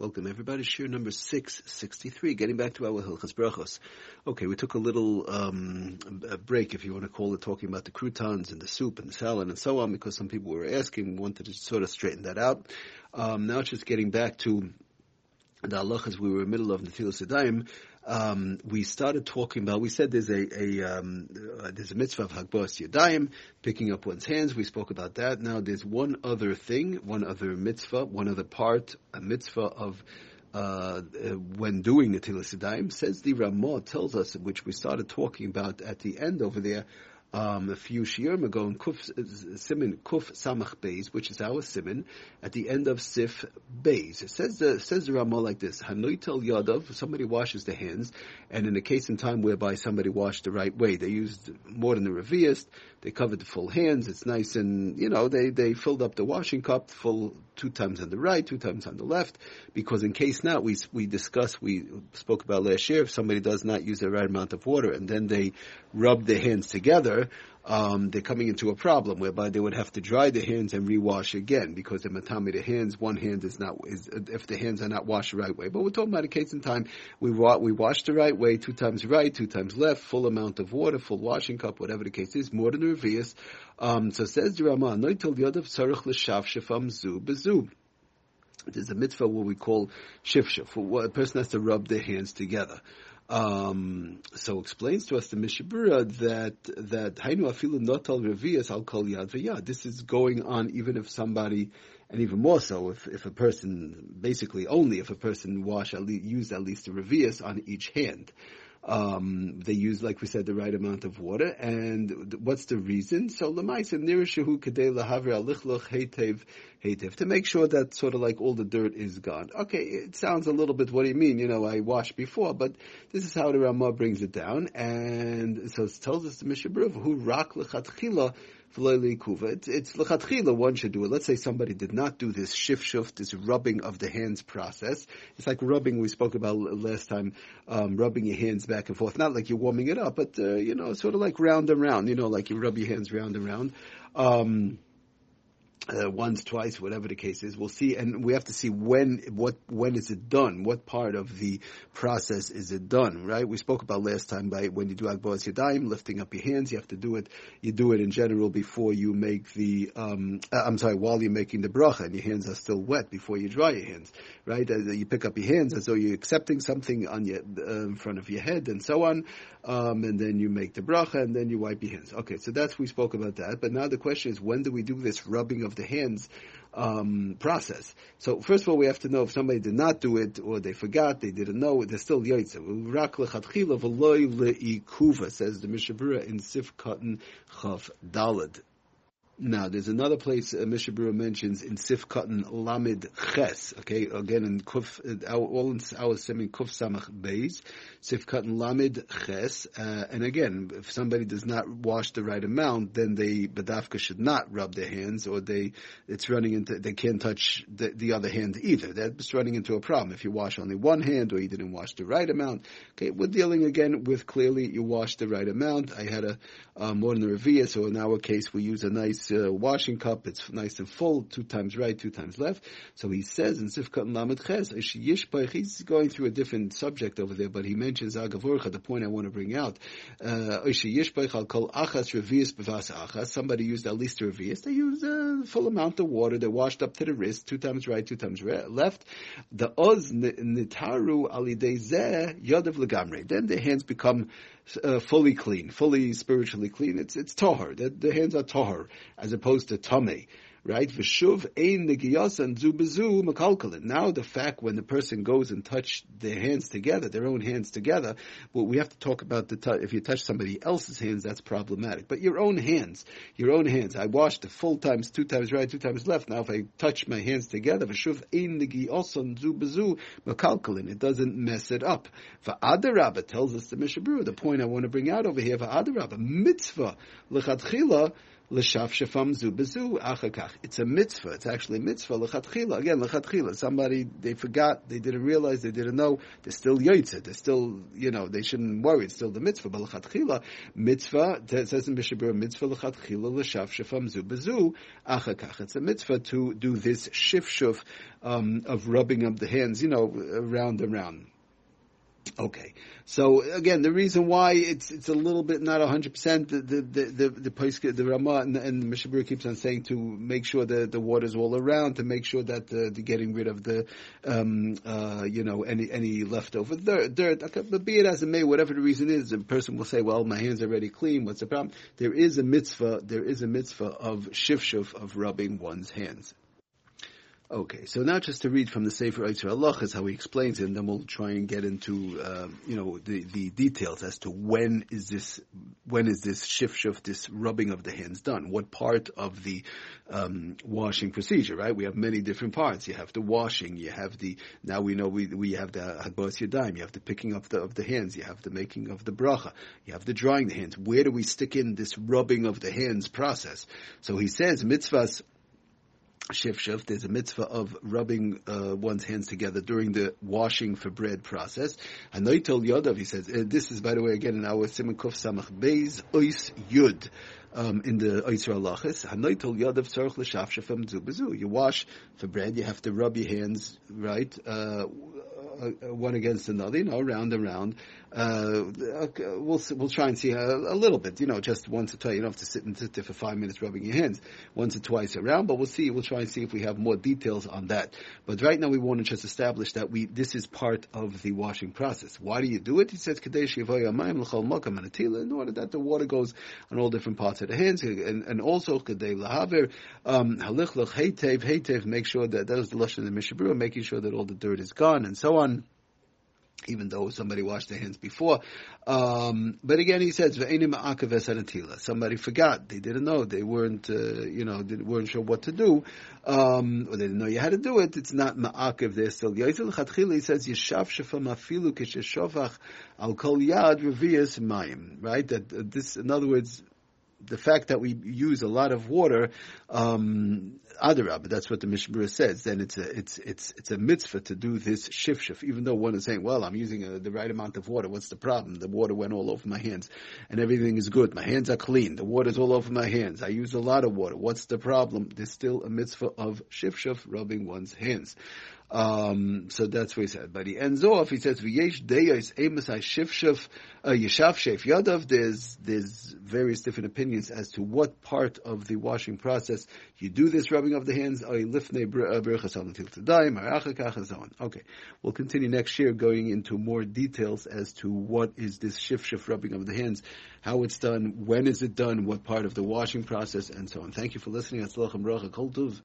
Welcome everybody. Shiur number 663. Getting back to our Hilchas Brachos. Okay, we took a little um, a break, if you want to call it, talking about the croutons and the soup and the salad and so on, because some people were asking, we wanted to sort of straighten that out. Um, now just getting back to the halachas we were in the middle of Netilas Yadayim, um, we started talking about. We said there's a, a um, uh, there's a mitzvah of hagbos yadayim, picking up one's hands. We spoke about that. Now there's one other thing, one other mitzvah, one other part, a mitzvah of. Uh, uh when doing Netilas Yadayim, says the Ramah tells us, which we started talking about at the end over there, um, a few shiurim ago in Kuf, Simin Kuf Samach Beis, which is our Simin, at the end of Sif Beis. It says the, says the Ramah like this, Hanoitel Yadav, somebody washes the hands, and in a case in time whereby somebody washed the right way, they used more than the Reviest, they covered the full hands, it's nice and, you know, they, they filled up the washing cup full two times on the right, two times on the left, because in case not, we, we discussed, we spoke about last year, if somebody does not use the right amount of water and then they rub their hands together, um, they're coming into a problem whereby they would have to dry the hands and rewash again because the matami the hands one hand is not is if the hands are not washed the right way. But we're talking about a case in time we wa- we wash the right way two times right, two times left, full amount of water, full washing cup, whatever the case is, more than revius. Um, so says the Ramah, noitel yodav tzarich l'shav shefam zu bezu. There's a mitzvah what we call shifshaf. A person has to rub their hands together. Um, so explains to us the Mishnah Berurah that that Hainu afilu notal revias al kol yad v'yad. This is going on even if somebody, and even more so if, if a person, basically only if a person wash at least, use at least a revias on each hand. Um, they use, like we said, the right amount of water. And what's the reason? So lemaisa nirishahu kadei lahavir alichloch heitev heitev to make sure that sort of like all the dirt is gone. Okay, it sounds a little bit. What do you mean? You know, I washed before, but this is how the Ramah brings it down. And so it tells us the Mishnah Berurah who rak lechatchila it's, lechatchila, one should do it. Let's say somebody did not do this shif shuf, this rubbing of the hands process. It's like rubbing we spoke about last time, um, rubbing your hands back and forth. Not like you're warming it up, but, uh, you know, sort of like round and round, you know, like you rub your hands round and round. Um, uh, once, twice, whatever the case is. We'll see, and we have to see when, what, when is it done? What part of the process is it done? Right? We spoke about last time by when you do Agbos Yadayim, lifting up your hands. You have to do it. You do it in general before you make the. Um, uh, I'm sorry, while you're making the bracha, and your hands are still wet before you dry your hands. Right? Uh, you pick up your hands as though you're accepting something on your uh, in front of your head, and so on. Um, and then you make the bracha, and then you wipe your hands. Okay, so that's we spoke about that. But now the question is, when do we do this rubbing of the hands um, process. So first of all, we have to know if somebody did not do it or they forgot, they didn't know, they're still yoytze. Rak lechatchila v'loy le'ikuva, says the Mishnah Berurah in Sif Katan Chav Dalad. Now, there's another place uh, Mishnah Berurah mentions in Sif Katan Lamid Ches. Okay, again in Kuf, uh, all in our semi Kuf Samach Beis, Sif Katan Lamid Ches. Uh, and again, if somebody does not wash the right amount, then they Badafka should not rub their hands, or they it's running into they can't touch the, the other hand either. That's running into a problem if you wash only one hand or you didn't wash the right amount. Okay, we're dealing again with clearly you wash the right amount. I had a um, more than a revia, so in our case we use a nice uh, washing cup. It's nice and full, two times right, two times left. So he says in Sifkat Lamed Ches, he's going through a different subject over there, but he mentions Agavurcha, the point I want to bring out. Uh, Somebody used at least a revius. They used a full amount of water. They washed up to the wrist, two times right, two times left. The oz nitaru alidei zeh yadav legamre. Then the hands become uh, fully clean, fully spiritually clean. It's it's tahar. The, the hands are tahar as opposed to tamei right? V'shuv ein negiyasan zu bezu makalkalin. Now the fact when the person goes and touch their hands together, their own hands together, well, we have to talk about the t- if you touch somebody else's hands, that's problematic. But your own hands, your own hands. I washed the full times, two times right, two times left. Now if I touch my hands together, v'shuv ein negiyasan zu bezu makalkalin, it doesn't mess it up. V'adarabba tells us the Mishnah Berurah, the point I want to bring out over here, v'adarabba, mitzvah l'chadchila l'shaf shafam zu bezu achakach. It's a mitzvah. It's actually mitzvah l'chatchila. Again, l'chatchila. Somebody they forgot, they didn't realize, they didn't know. They're still yotzeh. They're still, you know, they shouldn't worry. It's still the mitzvah. But l'chatchila mitzvah. It says in Mishnah Berurah mitzvah l'chatchila l'shaf shafam zu bezu achakach. It's a mitzvah to do this shifshuf um, of rubbing of the hands, you know, around and around. Okay, so again, the reason why it's it's a little bit not hundred percent the the the the, the, the Ramah and, and the Mishnah Berurah keeps on saying to make sure that the water's all around to make sure that the, the getting rid of the um, uh, you know any any leftover dirt. dirt. Okay, but be it as it may, whatever the reason is, the person will say, "Well, my hands are already clean. What's the problem?" There is a mitzvah. There is a mitzvah of shifshuf of rubbing one's hands. Okay, so now just to read from the Sefer Eitzer Allah is how he explains it, and then we'll try and get into uh, you know the, the details as to when is this when is this shif this rubbing of the hands done? What part of the um, washing procedure? Right, we have many different parts. You have the washing, you have the now we know we we have the hagbos yadayim, you have the picking up the, of the hands, you have the making of the bracha, you have the drying the hands. Where do we stick in this rubbing of the hands process? So he says mitzvahs shif there's a mitzvah of rubbing uh, one's hands together during the washing for bread process. Hanoitel Yodav, he says, uh, this is by the way again in our Simon Samach Beis Ois Yud. Um, in the Oisra Lachis, Hanoitel Yodav Tzarech L'Shaf Shafam Zu You wash for bread, you have to rub your hands, right, uh, uh, one against another, you know, round and round. Uh, we'll we'll try and see a, a, little bit, you know, just once or twice. You don't have to sit and sit there for five minutes rubbing your hands once or twice around, but we'll see. We'll try and see if we have more details on that. But right now, we want to just establish that we this is part of the washing process. Why do you do it? He says kadesh in order that the water goes on all different parts of the hands, and, and also kadei lahaver um, heitev heitev. Make sure that that is the lashon of the Mishnah Berurah, making sure that all the dirt is gone, and so on even though somebody washed their hands before. Um, but again, he says, Somebody forgot. They didn't know. They weren't, uh, you know, weren't sure what to do. Um, or they didn't know you had to do it. It's not ma'akev. They're still. He says, Yeshav shefam afilu kisheshovach al kol yad revias mayim. Right? That uh, this, in other words, the fact that we use a lot of water, um, that's what the Mishnah says. Then it's a it's it's it's a mitzvah to do this shif Even though one is saying, "Well, I'm using a, uh, the right amount of water. What's the problem? The water went all over my hands, and everything is good. My hands are clean. The water's all over my hands. I use a lot of water. What's the problem? There's still a mitzvah of shif rubbing one's hands. Um, so that's what he said. But he ends off, he says, V'yesh deyos emes shifshaf uh, yeshav shef yadav. There's, there's various different opinions as to what part of the washing process you do this rubbing of the hands. Okay. We'll continue next year going into more details as to what is this shifshaf rubbing of the hands, how it's done, when is it done, what part of the washing process, and so on. Thank you for listening. Atzlochem bracha kol